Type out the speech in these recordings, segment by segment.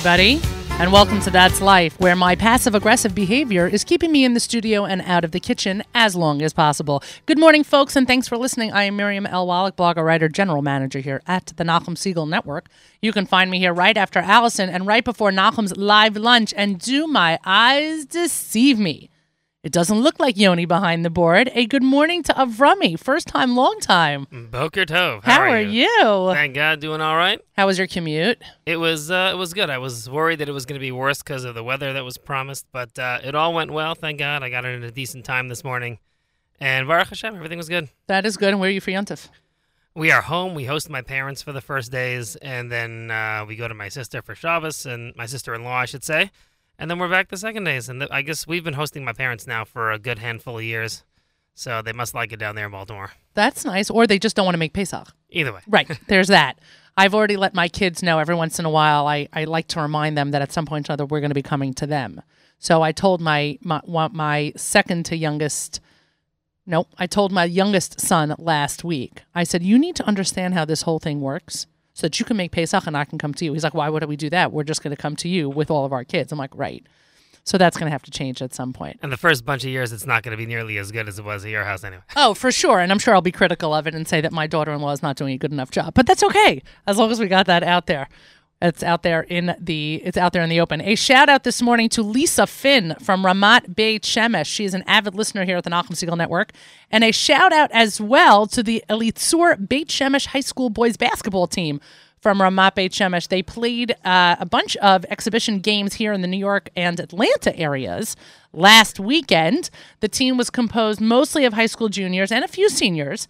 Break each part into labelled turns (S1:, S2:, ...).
S1: everybody, and welcome to That's Life, where my passive aggressive behavior is keeping me in the studio and out of the kitchen as long as possible. Good morning, folks, and thanks for listening. I am Miriam L. Wallach, blogger, writer, general manager here at the Nachum Siegel Network. You can find me here right after Allison and right before Nachum's live lunch, and do my eyes deceive me? It doesn't look like Yoni behind the board. A good morning to Avrami. First time, long time.
S2: Boker Tov.
S1: How, are you?
S2: Thank God, doing all right.
S1: How was your commute?
S2: It was uh, it was good. I was worried that it was going to be worse because of the weather that was promised, but uh, it all went well. Thank God, I got it at a decent time this morning, and Baruch Hashem, everything was good.
S1: That is good. And where are you for Yontif?
S2: We are home. We host my parents for the first days, and then uh, we go to my sister for Shabbos and my sister-in-law, I should say, and then we're back the second days. And th- I guess we've been hosting my parents now for a good handful of years, so they must like it down there in Baltimore.
S1: That's nice. Or they just don't want to make Pesach.
S2: Either way,
S1: Right. There's that. I've already let my kids know every once in a while. I, I like to remind them that at some point or other we're going to be coming to them. So I told my my my second to youngest. Nope. I told my youngest son last week. I said you need to understand how this whole thing works, so that you can make Pesach and I can come to you. He's like, why would we do that? We're just going to come to you with all of our kids. I'm like, right. So that's going to have to change at some point.
S2: and the first bunch of years, it's not going to be nearly as good as it was at your house anyway.
S1: Oh, for sure. And I'm sure I'll be critical of it and say that my daughter in law is not doing a good enough job. But that's okay. As long as we got that out there. It's out there in the it's out there in the open. A shout out this morning to Lisa Finn from Ramat Beit Shemesh. She is an avid listener here at the Nachum Siegel Network. And a shout out as well to the Elitzur Beit Shemesh High School boys basketball team from Ramat Beit Shemesh. They played uh, a bunch of exhibition games here in the New York and Atlanta areas last weekend. The team was composed mostly of high school juniors and a few seniors.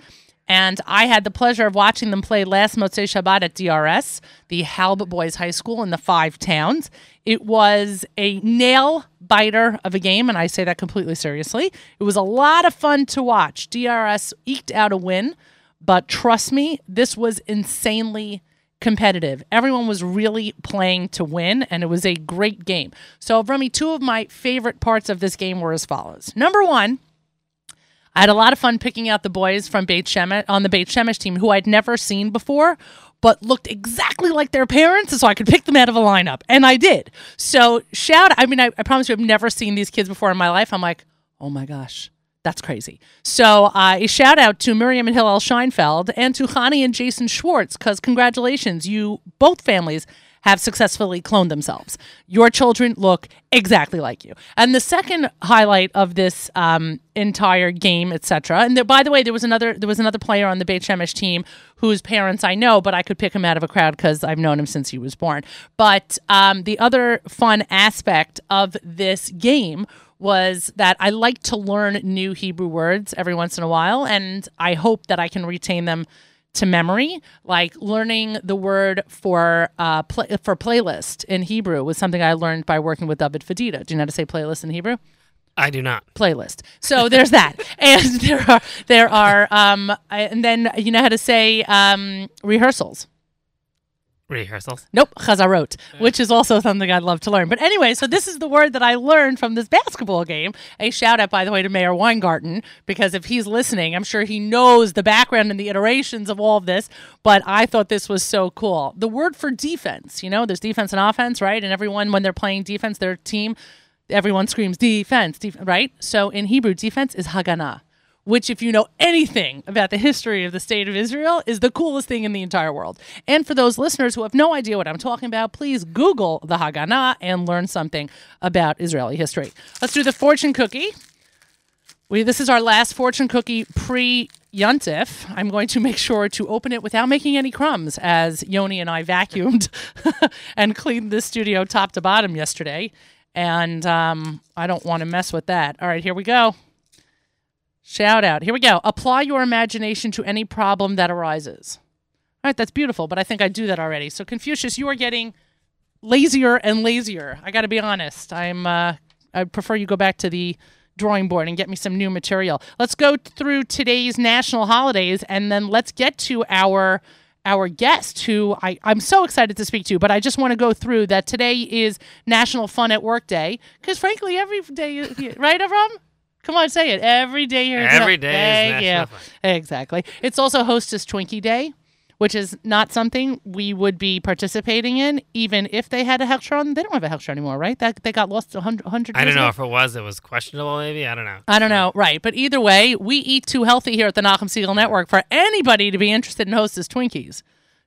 S1: And I had the pleasure of watching them play last Motzei Shabbat at DRS, the Halbert Boys High School in the five towns. It was a nail biter of a game, and I say that completely seriously. It was a lot of fun to watch. DRS eked out a win, but trust me, this was insanely competitive. Everyone was really playing to win, and it was a great game. So, Remy, two of my favorite parts of this game were as follows. Number one, I had a lot of fun picking out the boys from Beit Shemesh on the Beit Shemesh team who I'd never seen before, but looked exactly like their parents, so I could pick them out of a lineup, and I did. So shout! I mean, I, I promise you, I've never seen these kids before in my life. I'm like, oh my gosh. That's crazy. So, uh, a shout out to Miriam and Hillel Scheinfeld and to Hani and Jason Schwartz, because congratulations, you both families have successfully cloned themselves. Your children look exactly like you. And the second highlight of this um, entire game, etc. And there, by the way, there was another there was another player on the Beit Shemesh team whose parents I know, but I could pick him out of a crowd because I've known him since he was born. But um, the other fun aspect of this game was that I like to learn new Hebrew words every once in a while, and I hope that I can retain them to memory. Like learning the word for uh, pl- for playlist in Hebrew was something I learned by working with David Fadita. Do you know how to say playlist in Hebrew?
S2: I do not.
S1: Playlist. So there's that, and there are there are um, I, and then you know how to say um, rehearsals.
S2: Rehearsals.
S1: Nope, chazarot, which is also something I'd love to learn. But anyway, so this is the word that I learned from this basketball game. A shout out, by the way, to Meir Weingarten, because if he's listening, I'm sure he knows the background and the iterations of all of this. But I thought this was so cool. The word for defense, you know, there's defense and offense, right? And everyone, when they're playing defense, their team, everyone screams defense, def- right? So in Hebrew, defense is haganah which, if you know anything about the history of the state of Israel, is the coolest thing in the entire world. And for those listeners who have no idea what I'm talking about, please Google the Haganah and learn something about Israeli history. Let's do the fortune cookie. We, this is our last fortune cookie pre Yuntif. I'm going to make sure to open it without making any crumbs, as Yoni and I vacuumed and cleaned this studio top to bottom yesterday. And um, I don't want to mess with that. All right, here we go. Shout out. Here we go. Apply your imagination to any problem that arises. All right, that's beautiful, but I think I do that already. So Confucius, you are getting lazier and lazier. I got to be honest. I'm uh, I prefer you go back to the drawing board and get me some new material. Let's go through today's national holidays and then let's get to our our guest who I, I'm so excited to speak to, but I just want to go through that today is National Fun at Work Day. Because frankly, every day, right, Avram? Come on, say it. Every day you're
S2: Every day is
S1: Thank you.
S2: Fun.
S1: Exactly. It's also Hostess Twinkie Day, which is not something we would be participating in, even if they had a Hechsher. They don't have a Hechsher anymore, right? That they got lost a hundred. hundred
S2: I don't know
S1: ago?
S2: if it was. It was questionable. Maybe I don't know.
S1: I don't know, right? But either way, we eat too healthy here at the Nachum Siegel Network for anybody to be interested in hostess Twinkies.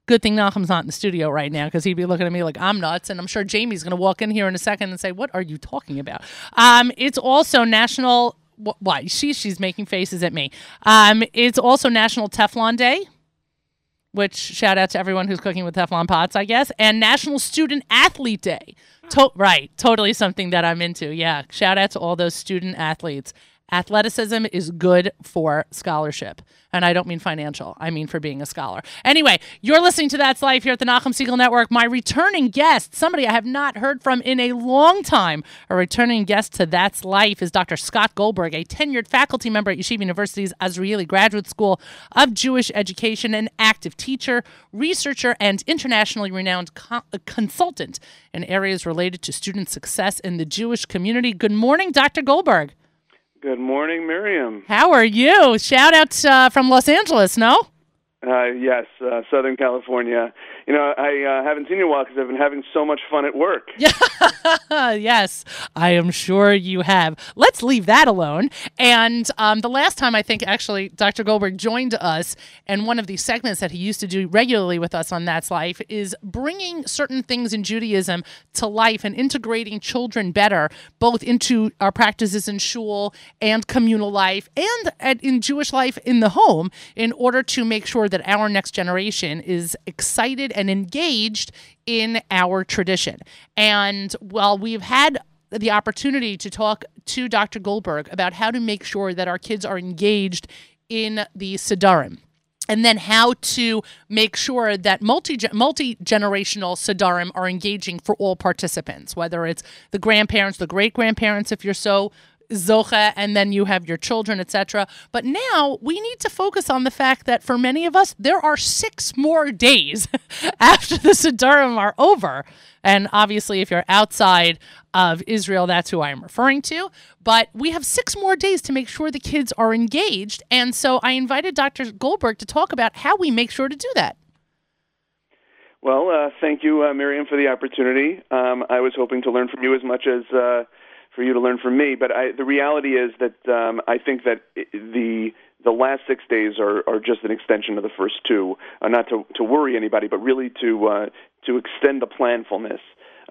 S1: Good thing Nachum's not in the studio right now because he'd be looking at me like I'm nuts, and I'm sure Jamie's going to walk in here in a second and say, "What are you talking about?" Um, it's also National. Wh- Why she she's making faces at me. Um, it's also National Teflon Day, which shout out to everyone who's cooking with Teflon pots, I guess, and National Student Athlete Day. To- right, totally something that I'm into. Yeah, shout out to all those student athletes. Athleticism is good for scholarship. And I don't mean financial, I mean for being a scholar. Anyway, you're listening to That's Life here at the Nachum Siegel Network. My returning guest, somebody I have not heard from in a long time, a returning guest to That's Life is Dr. Scott Goldberg, a tenured faculty member at Yeshiva University's Azrieli Graduate School of Jewish Education, an active teacher, researcher, and internationally renowned co- uh, consultant in areas related to student success in the Jewish community. Good morning, Dr. Goldberg.
S3: Good morning, Miriam.
S1: How are you? Shout out uh, from Los Angeles, no?
S3: Uh, yes, uh, Southern California. You know, I uh, haven't seen you a while because I've been having so much fun at work.
S1: yes, I am sure you have. Let's leave that alone. And um, the last time I think actually Dr. Goldberg joined us, and one of the segments that he used to do regularly with us on That's Life is bringing certain things in Judaism to life and integrating children better, both into our practices in shul and communal life and at, in Jewish life in the home in order to make sure that our next generation is excited and engaged in our tradition. And while we've had the opportunity to talk to Dr. Goldberg about how to make sure that our kids are engaged in the Sedarim. And then how to make sure that multi multi generational Sedarim are engaging for all participants, whether it's the grandparents, the great grandparents, if you're so zocha, and then you have your children, etc. But now we need to focus on the fact that for many of us, there are six more days after the Sedarim are over. And obviously, if you're outside of Israel, that's who I am referring to. But we have six more days to make sure the kids are engaged. And so I invited Dr. Goldberg to talk about how we make sure to do that.
S3: Well, uh, thank you, uh, Miriam, for the opportunity. Um, I was hoping to learn from you as much as uh, for you to learn from me. But I, the reality is that um, I think that the the last six days are, are just an extension of the first two. Uh, not to, to worry anybody, but really to uh, to extend the planfulness.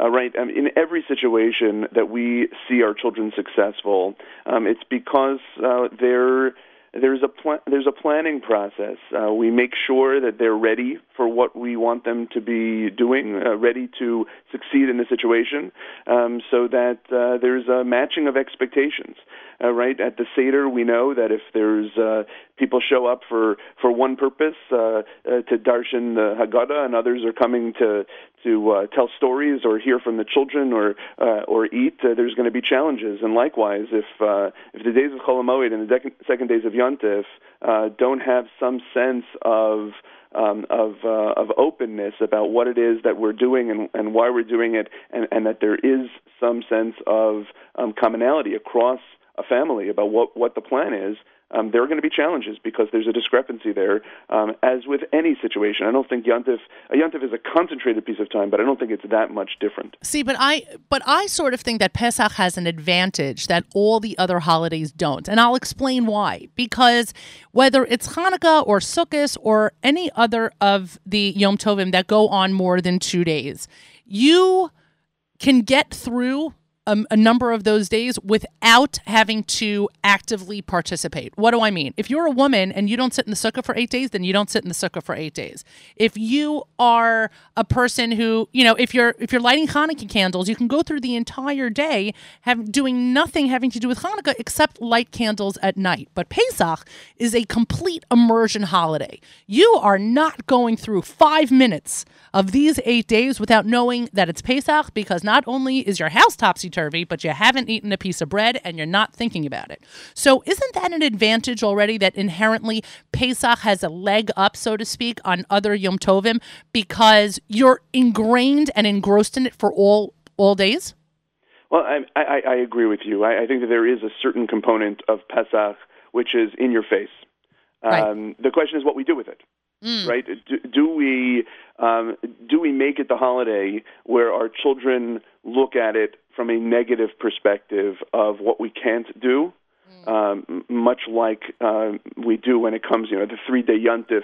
S3: Uh, right. Um, in every situation that we see our children successful, um, it's because uh, they're there's a pl- there's a planning process. Uh, we make sure that they're ready for what we want them to be doing, uh, ready to succeed in the situation, um, so that uh, there's a matching of expectations. Uh, right at the seder, we know that if there's uh, people show up for for one purpose uh, uh, to darshan the Haggadah, and others are coming to to uh, tell stories or hear from the children or uh, or eat, uh, there's going to be challenges. And likewise, if uh, if the days of Chol Hamoed and the dec- second days of Yontif uh, don't have some sense of um, of uh, of openness about what it is that we're doing and, and why we're doing it, and, and that there is some sense of um, commonality across a family about what what the plan is. Um, there are going to be challenges because there's a discrepancy there. Um, as with any situation, I don't think Yontif a Yontif is a concentrated piece of time, but I don't think it's that much different.
S1: See, but I but I sort of think that Pesach has an advantage that all the other holidays don't. And I'll explain why. Because whether it's Hanukkah or Sukkot or any other of the Yom Tovim that go on more than 2 days, you can get through um, a number of those days without having to actively participate. What do I mean? If you're a woman and you don't sit in the sukkah for eight days, then you don't sit in the sukkah for eight days. If you are a person who, you know, if you're if you're lighting Hanukkah candles, you can go through the entire day have, doing nothing having to do with Hanukkah except light candles at night. But Pesach is a complete immersion holiday. You are not going through five minutes of these eight days without knowing that it's Pesach because not only is your house topsy turvy, but you haven't eaten a piece of bread and you're not thinking about it. So, isn't that an advantage already that inherently Pesach has a leg up, so to speak, on other Yom Tovim because you're ingrained and engrossed in it for all all days?
S3: Well, I, I, I agree with you. I, I think that there is a certain component of Pesach which is in your face.
S1: Right.
S3: Um, the question is what we do with it. mm. right? Do, do we um, do we make it the holiday where our children look at it from a negative perspective of what we can't do? Um, much like uh, we do when it comes, you know, the three-day yuntif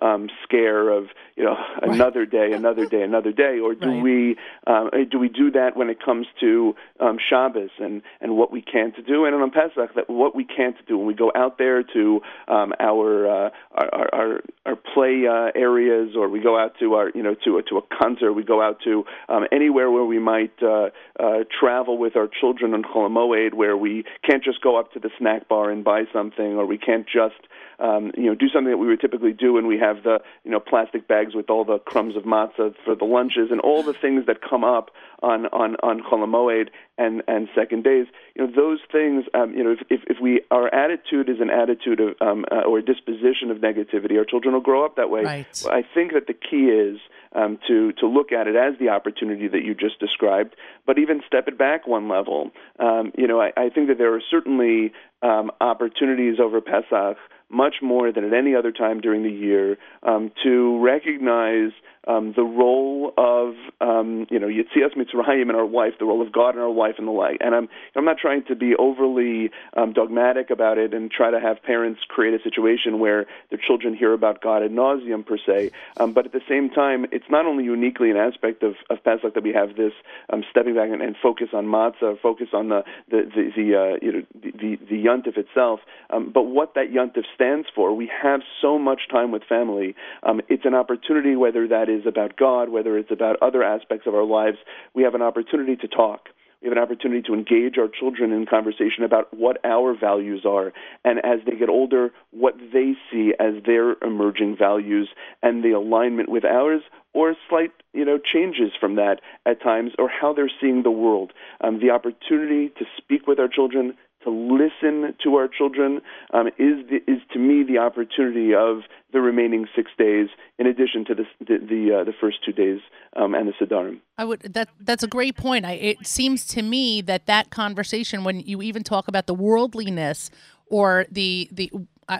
S3: um, scare of, you know, right. another day, another day, another day, or do right. we um, do we do that when it comes to um, Shabbos and and what we can't do, and on Pesach that what we can't do when we go out there to um, our, uh, our our our play uh, areas, or we go out to our, you know, to a, to a concert, we go out to um, anywhere where we might uh, uh, travel with our children on Chol where we can't just go up to the snack bar and buy something, or we can't just um, you know do something that we would typically do when we have the you know plastic bags with all the crumbs of matzah for the lunches and all the things that come up on on on Chol and and second days. You know those things. Um, you know if, if if we our attitude is an attitude of um, uh, or disposition of negativity, our children will grow up that way.
S1: Right.
S3: I think that the key is um, to to look at it as the opportunity that you just described, but even step it back one level. Um, you know, I, I think that there are certainly um, opportunities over Pesach much more than at any other time during the year um, to recognize um, the role of um, you know Yitzias Mitzrayim and our wife, the role of God and our wife, and the like. And I'm I'm not trying to be overly um, dogmatic about it and try to have parents create a situation where their children hear about God ad nauseum per se. Um, but at the same time, it's not only uniquely an aspect of, of Pesach that we have this um, stepping back and, and focus on matzah, focus on the the the, the uh, you know the the, the yontif itself, um, but what that yontif stands for. We have so much time with family. Um, it's an opportunity, whether that is about God, whether it's about other aspects of our lives, we have an opportunity to talk. We have an opportunity to engage our children in conversation about what our values are, and as they get older, what they see as their emerging values and the alignment with ours, or slight, you know, changes from that at times, or how they're seeing the world. Um, the opportunity to speak with our children, to listen to our children um, is the, is to me the opportunity of the remaining six days, in addition to the the the, uh, the first two days um, and the Siddurim.
S1: I would that that's a great point. I, it seems to me that that conversation, when you even talk about the worldliness or the the uh,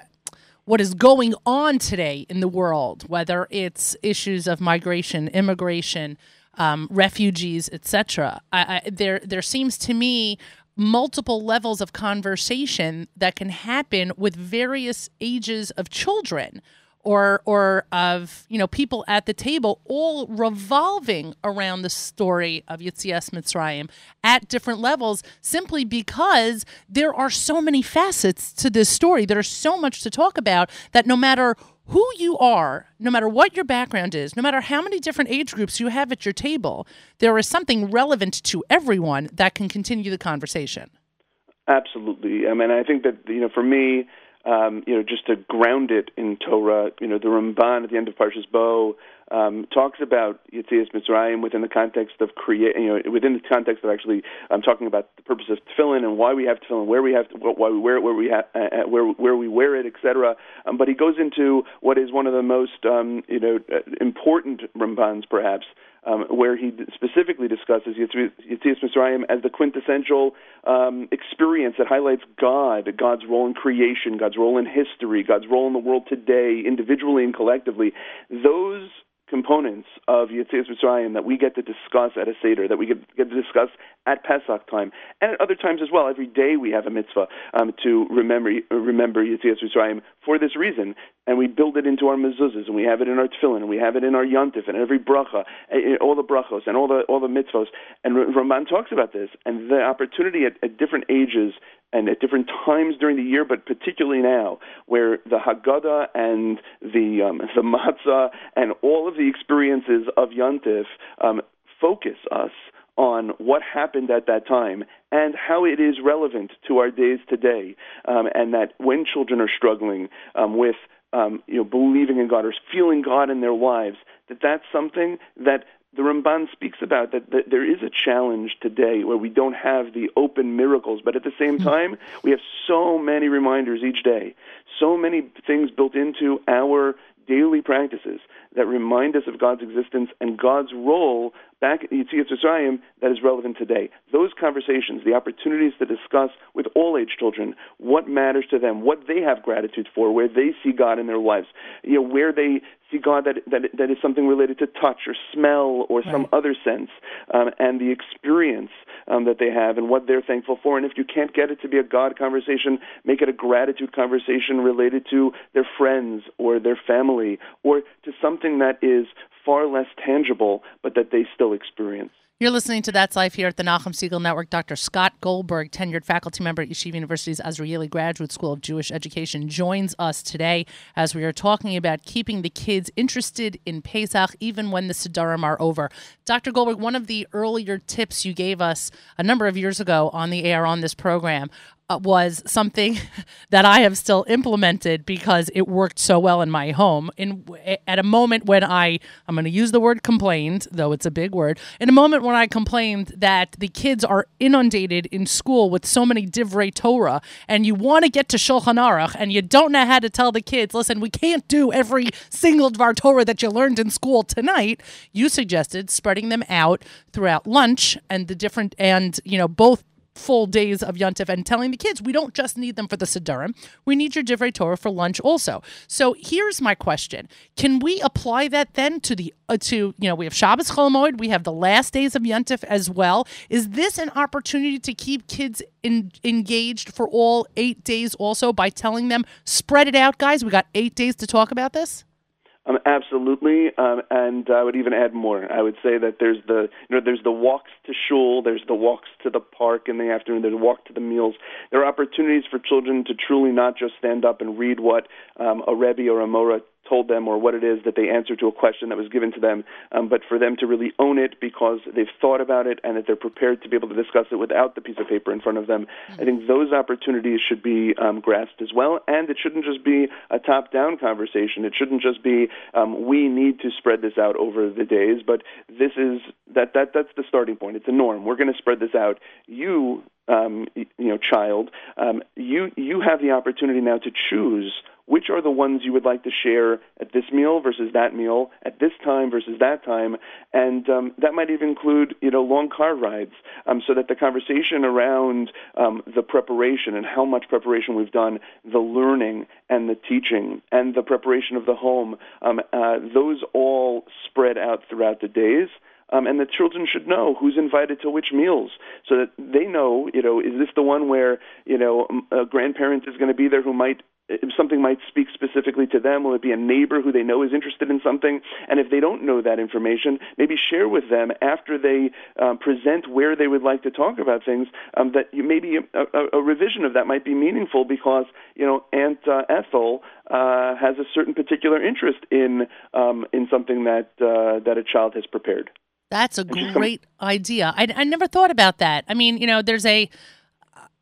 S1: what is going on today in the world, whether it's issues of migration, immigration. Um, refugees, etc. there, there seems to me multiple levels of conversation that can happen with various ages of children or or of you know people at the table all revolving around the story of Yitzias Mitzrayim at different levels simply because there are so many facets to this story. There's so much to talk about that no matter who you are, no matter what your background is, no matter how many different age groups you have at your table, there is something relevant to everyone that can continue the conversation.
S3: Absolutely. I mean, I think that, you know, for me, um, you know, just to ground it in Torah, you know, the Ramban at the end of Parshas Bo um, talks about Yitzias Mitzrayim within the context of create, you know, within the context of actually um, talking about the purpose of tefillin and why we have tefillin, where we have, to, why we wear it, where we ha- uh, uh, where where we wear it, etc. Um, but he goes into what is one of the most, um, you know, uh, important Rambans perhaps um, where he specifically discusses Yitzias Mitzrayim as the quintessential um, experience that highlights God, God's role in creation, God's role in history, God's role in the world today, individually and collectively. Those components of Yetzias Mitzrayim that we get to discuss at a Seder, that we get to discuss at Pesach time, and at other times as well. Every day we have a mitzvah um, to remember remember Mitzrayim for this reason, and we build it into our mezuzahs, and we have it in our tefillin, and we have it in our yontif, and every bracha, all the brachos, and all the all the mitzvos. And Ramban talks about this, and the opportunity at, at different ages and at different times during the year, but particularly now, where the Haggadah and the um, the matzah and all of the experiences of Yontif um, focus us on what happened at that time and how it is relevant to our days today, um, and that when children are struggling um, with um, you know believing in God or feeling God in their lives, that that's something that the Ramban speaks about that, that, there is a challenge today where we don't have the open miracles, but at the same hmm. time, we have so many reminders each day, so many things built into our daily practices that remind us of God's existence and God's role back in Yitzias Mitzrayim that is relevant today. Those conversations, the opportunities to discuss all age children, what matters to them, what they have gratitude for, where they see God in their lives, you know, where they see God that that that is something related to touch or smell or right. some other sense, um, and the experience um, that they have and what they're thankful for. And if you can't get it to be a God conversation, make it a gratitude conversation related to their friends or their family or to something that is far less tangible, but that they still experience.
S1: You're listening to That's Life here at the Nachum Siegel Network. Dr. Scott Goldberg, tenured faculty member at Yeshiva University's Azrieli Graduate School of Jewish Education, joins us today as we are talking about keeping the kids interested in Pesach even when the Siddurim are over. Dr. Goldberg, one of the earlier tips you gave us a number of years ago on the air on this program Uh, was something that I have still implemented because it worked so well in my home. In at a moment when I I'm going to use the word complained, though it's a big word. In a moment when I complained that the kids are inundated in school with so many divrei Torah, and you want to get to Shulchan Aruch, and you don't know how to tell the kids, listen, we can't do every single dvar Torah that you learned in school tonight. You suggested spreading them out throughout lunch and the different and you know both full days of Yontif and telling the kids we don't just need them for the Siddurim, we need your Divrei Torah for lunch also. So here's my question: Can we apply that then to the uh, to you know we have Shabbos Chol Hamoed, we have the last days of Yontif as well. Is this an opportunity to keep kids in, engaged for all eight days also by telling them spread it out, guys? We got eight days to talk about this.
S3: Um, absolutely, um, and I would even add more. I would say that there's the you know there's the walks to shul, there's the walks to the park in the afternoon, there's a walk to the meals. There are opportunities for children to truly not just stand up and read what um, a rebbe or a mora told them or what it is that they answered to a question that was given to them, um, but for them to really own it because they've thought about it and that they're prepared to be able to discuss it without the piece of paper in front of them. I think those opportunities should be um, grasped as well, and it shouldn't just be a top-down conversation. It shouldn't just be um, we need to spread this out over the days, but this is that that that's the starting point. It's a norm. We're going to spread this out. You um, you know, child, um, you you have the opportunity now to choose which are the ones you would like to share at this meal versus that meal, at this time versus that time, and um, that might even include you know long car rides, um, so that the conversation around um, the preparation and how much preparation we've done, the learning and the teaching and the preparation of the home, um, uh, those all spread out throughout the days. Um, and the children should know who's invited to which meals, so that they know, you know, is this the one where you know a grandparent is going to be there who might if something might speak specifically to them, will it be a neighbor who they know is interested in something? And if they don't know that information, maybe share with them after they um, present where they would like to talk about things. Um, that you, maybe a, a, a, revision of that might be meaningful because you know Aunt uh, Ethel uh, has a certain particular interest in um, in something that uh, that a child has prepared.
S1: That's a great idea. I, I never thought about that. I mean, you know, there's a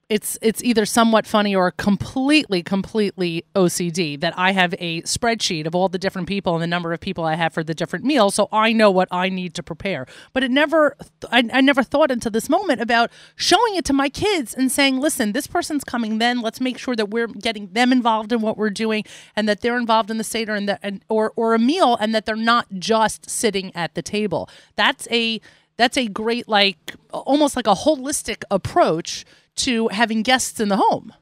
S1: it's it's either somewhat funny or completely completely OCD that I have a spreadsheet of all the different people and the number of people I have for the different meals so I know what I need to prepare. But it never I, I never thought until this moment about showing it to my kids and saying listen this person's coming then. Let's make sure that we're getting them involved in what we're doing and that they're involved in the seder and that and or or a meal and that they're not just sitting at the table. That's a that's a great like almost like a holistic approach to having guests in the home.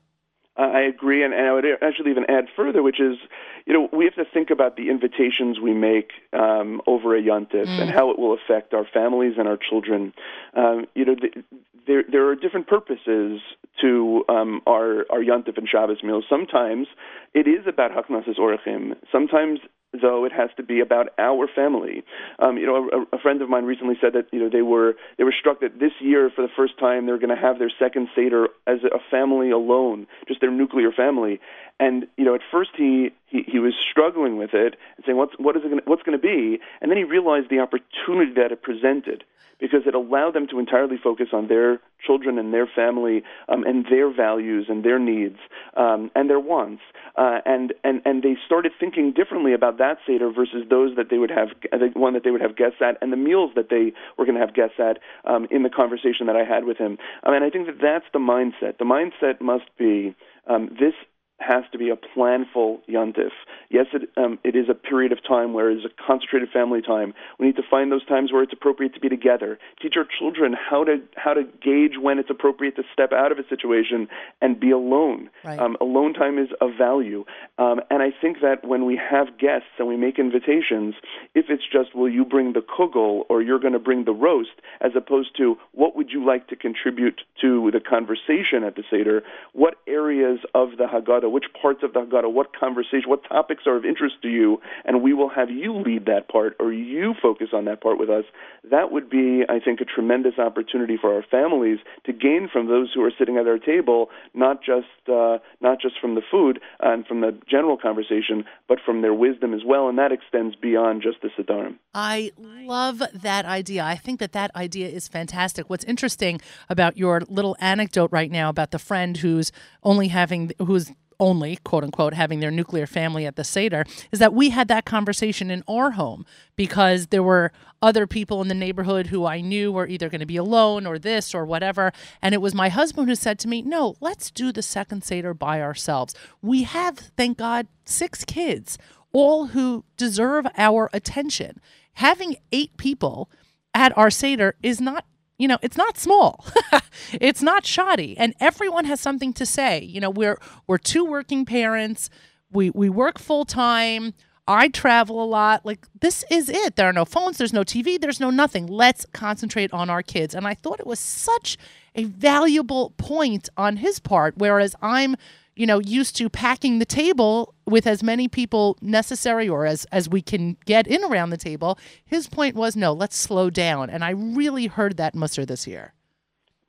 S3: I agree, and, and I would actually even add further, which is, you know, we have to think about the invitations we make um, over a yontif mm. and how it will affect our families and our children. Um, you know, the, there there are different purposes to um, our our yontif and Shabbos meals. Sometimes it is about haknasas orachim. Sometimes though it has to be about our family. Um, you know, a, a friend of mine recently said that you know they were they were struck that this year for the first time they're going to have their second seder as a family alone, just their nuclear family. And you know, at first he he, he was struggling with it and saying what's what is it gonna, what's going to be, and then he realized the opportunity that it presented because it allowed them to entirely focus on their children and their family um, and their values and their needs um, and their wants. Uh, and, and, and they started thinking differently about that Seder versus those that they would have, the one that they would have guests at and the meals that they were going to have guests at um, in the conversation that I had with him. Um, and I think that that's the mindset. The mindset must be um, this has to be a planful yontif. Yes, it, um, it is a period of time where it is a concentrated family time. We need to find those times where it's appropriate to be together. Teach our children how to how to gauge when it's appropriate to step out of a situation and be alone.
S1: Right.
S3: Um, alone time is of value, um, and I think that when we have guests and we make invitations, if it's just will you bring the kugel or you're going to bring the roast, as opposed to what would you like to contribute to the conversation at the seder, what areas of the Haggadah, which parts of the Haggadah, what conversation, what topics are of interest to you, and we will have you lead that part or you focus on that part with us. That would be, I think, a tremendous opportunity for our families to gain from those who are sitting at our table, not just uh, not just from the food and from the general conversation, but from their wisdom as well, and that extends beyond just the Siddurim.
S1: I love that idea. I think that that idea is fantastic. What's interesting about your little anecdote right now about the friend who's only having who's only, quote unquote, having their nuclear family at the Seder, is that we had that conversation in our home because there were other people in the neighborhood who I knew were either going to be alone or this or whatever. And it was my husband who said to me, No, let's do the second Seder by ourselves. We have, thank God, six kids, all who deserve our attention. Having eight people at our Seder is not you know it's not small. It's not shoddy. And everyone has something to say. You know we're we're two working parents. We we work full time i travel a lot. Like this is it. There are no phones. There's no tv there's no nothing. Let's concentrate on our kids. And i thought it was such a valuable point on his part whereas i'm you know used to packing the table with as many people necessary or as as we can get in around the table his point was no let's slow down and i really heard that muster this year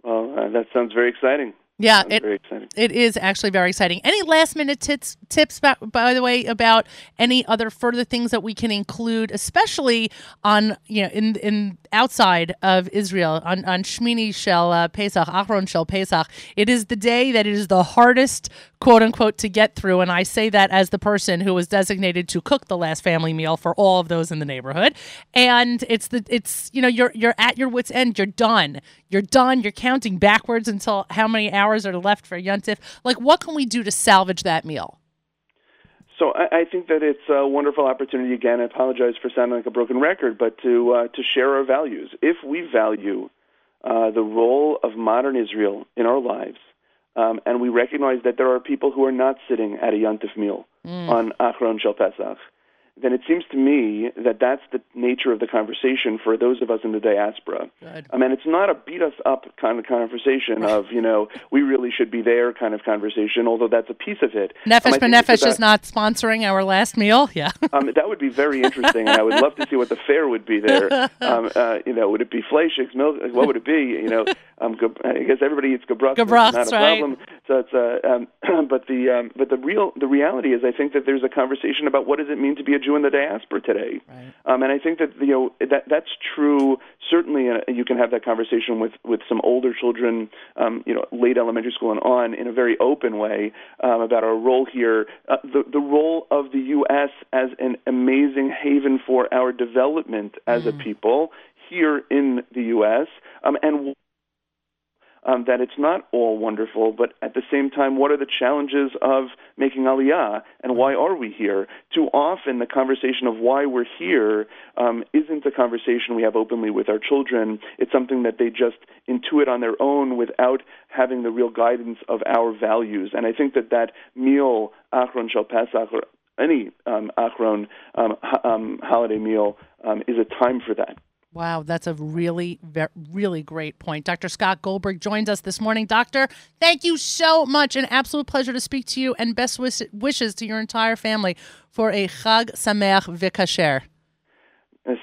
S3: Well, uh, that sounds very exciting.
S1: yeah
S3: Sounds
S1: it,
S3: very exciting.
S1: it is actually very exciting any last minute tips tips by, by the way about any other further things that we can include especially on you know in in outside of Israel on on Shmini Shel uh, Pesach Achron Shel Pesach it is the day that it is the hardest quote unquote to get through. And I say that as the person who was designated to cook the last family meal for all of those in the neighborhood. And it's the it's you know you're you're at your wits end. You're done. You're done. You're counting backwards until how many hours are left for Yuntif like what can we do to salvage that meal
S3: So I, I think that it's a wonderful opportunity. Again, I apologize for sounding like a broken record, but to uh, to share our values. If we value uh, the role of modern Israel in our lives, um, and we recognize that there are people who are not sitting at a yontif meal on Achron Shel Pesach, then it seems to me that that's the nature of the conversation for those of us in the diaspora.
S1: Good.
S3: I mean, it's not a beat us up kind of conversation of, you know, we really should be there kind of conversation, although that's a piece of it. Um,
S1: Nefesh
S3: it's
S1: B'Nefesh
S3: about-
S1: is not sponsoring our last meal yeah
S3: um, that would be very interesting, and I would love to see what the fare would be there. Um, uh, you know, would it be fleischiks, milk? What would it be? You know, um, I guess everybody eats not a
S1: right.
S3: problem. So it's uh, um, but the um, but the real the reality is, I think that there's a conversation about what does it mean to be a Jew in the diaspora today.
S1: Right.
S3: Um, and I think that you know that that's true. Certainly, uh, you can have that conversation with with some older children, um, you know, late elementary school and on, in a very open way um, about our role here, uh, the the role of the U.S. as an amazing haven for our development as a people here in the U.S. Um, and um, that it's not all wonderful, but at the same time, what are the challenges of making aliyah and why are we here? Too often, the conversation of why we're here um, isn't a conversation we have openly with our children. It's something that they just intuit on their own without having the real guidance of our values. And I think that that meal, Achron Shel Pesach, or any um, Achron um, ho- um, holiday meal, um, is a time for that.
S1: Wow, that's a really, ve- really great point. Dr. Scott Goldberg joins us this morning. Doctor, thank you so much. An absolute pleasure to speak to you, and best wish- wishes to your entire family for a Chag Sameach V'Kasher.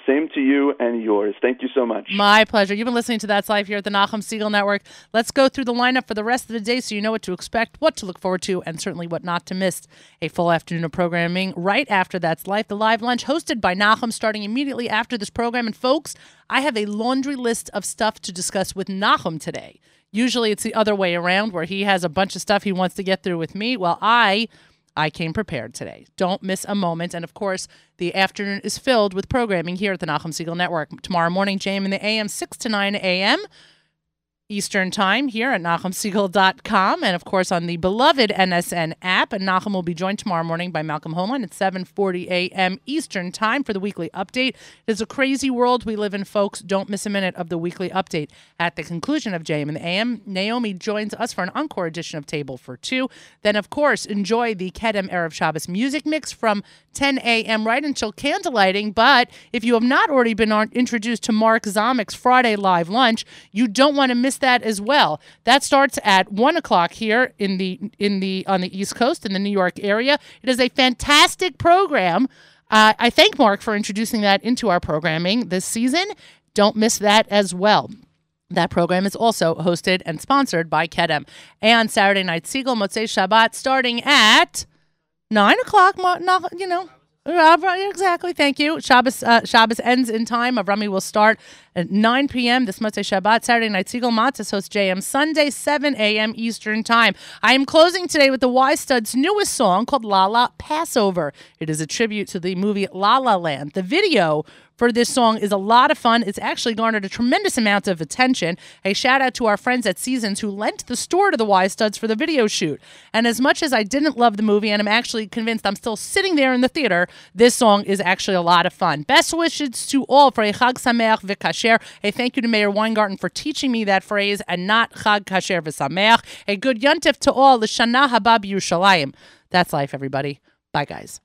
S3: Same to you and yours. Thank you so much.
S1: My pleasure. You've been listening to That's Life here at the Nachum Siegel Network. Let's go through the lineup for the rest of the day so you know what to expect, what to look forward to, and certainly what not to miss. A full afternoon of programming right after That's Life, the live lunch hosted by Nachum, starting immediately after this program. And folks, I have a laundry list of stuff to discuss with Nachum today. Usually it's the other way around where he has a bunch of stuff he wants to get through with me. Well, I I came prepared today. Don't miss a moment. And of course, the afternoon is filled with programming here at the Nachum Siegel Network. Tomorrow morning, JM in the AM, 6 to 9 a.m. Eastern Time here at NachumSiegel.com and, of course, on the beloved NSN app. And Nachum will be joined tomorrow morning by Malcolm Hoenlein at 7.40 a.m. Eastern Time for the weekly update. It is a crazy world we live in, folks. Don't miss a minute of the weekly update. At the conclusion of JM and the AM, Naomi joins us for an encore edition of Table for Two. Then, of course, enjoy the Kedem Erev Shabbos music mix from 10 a.m. right until candlelighting. But if you have not already been introduced to Mark Zamek's Friday Live Lunch, you don't want to miss that as well. That starts at one o'clock here in the in the on the East Coast in the New York area. It is a fantastic program. Uh, I thank Mark for introducing that into our programming this season. Don't miss that as well. That program is also hosted and sponsored by Kedem. And Saturday Night Siegel, Motzei Shabbat, starting at 9 o'clock, you know, Exactly. Thank you. Shabbos, uh, Shabbos ends in time. Avrami will start at 9 p.m. this Motzei Shabbat. Saturday night, Siegel Matzahs host JM Sunday, 7 a.m. Eastern Time. I am closing today with the Y Studs' newest song called La La Passover. It is a tribute to the movie La La Land. The video for this song is a lot of fun. It's actually garnered a tremendous amount of attention. A shout out to our friends at Seasons who lent the store to the Y Studs for the video shoot. And as much as I didn't love the movie and I'm actually convinced I'm still sitting there in the theater, this song is actually a lot of fun. Best wishes to all for a Chag Sameach V'Kasher. A thank you to Meir Weingarten for teaching me that phrase and not Chag Kasher V'Sameach. A good Yontif to all. L'Shana Haba'ah B'Yerushalayim. That's life, everybody. Bye, guys.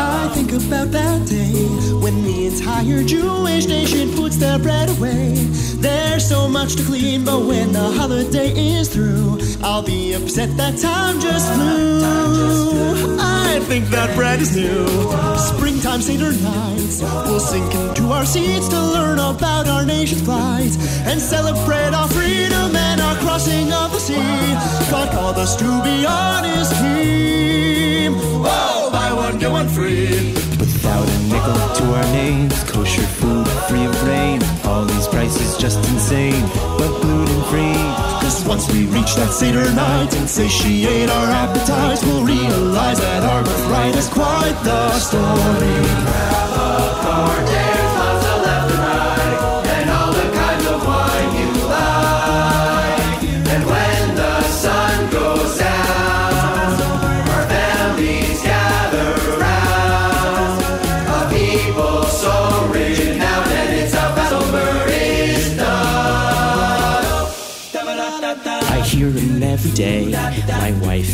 S1: I think about that day when the entire Jewish nation puts their bread away. There's so much to clean, but when the holiday is through, I'll be upset that time just flew. I think that bread is new. Springtime Seder nights, we'll sink into our seats to learn about our nation's plight and celebrate our freedom and our crossing of the sea. God called us to be on His team. Oh, buy one get one free. Without a nickel to our names, kosher food free of rain. All these prices just insane, but gluten free. Cause once we reach that Seder night and satiate our appetites, we'll realize that our birthright is quite the story. Grab a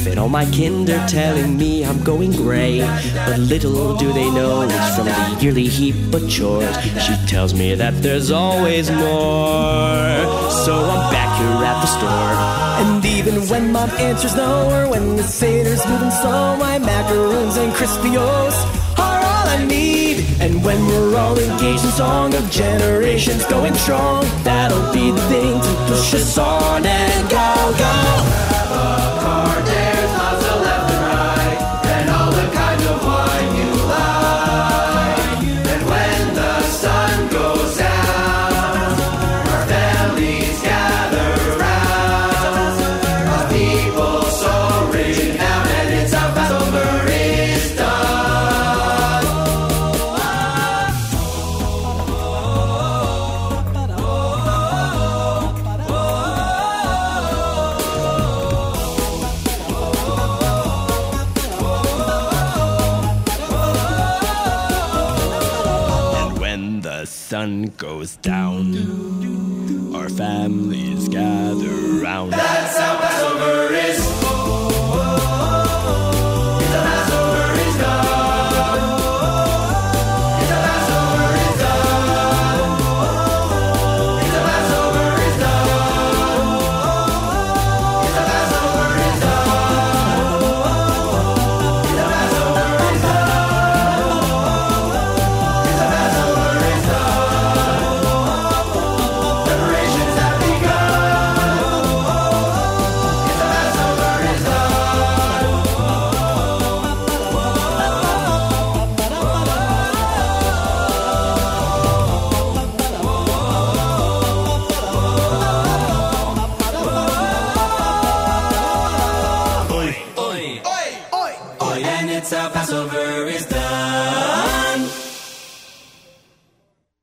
S1: And all my kin are telling me I'm going gray. But little do they know it's from the yearly heap of chores. She tells me that there's always more. So I'm back here at the store. And even when mom answers no, or when the Seder's moving slow, my macaroons and crispy oats are all I need. And when we're all engaged in song of generations going strong, that'll be the thing to push us on and go, go. Goes down. Our families gather round. That's.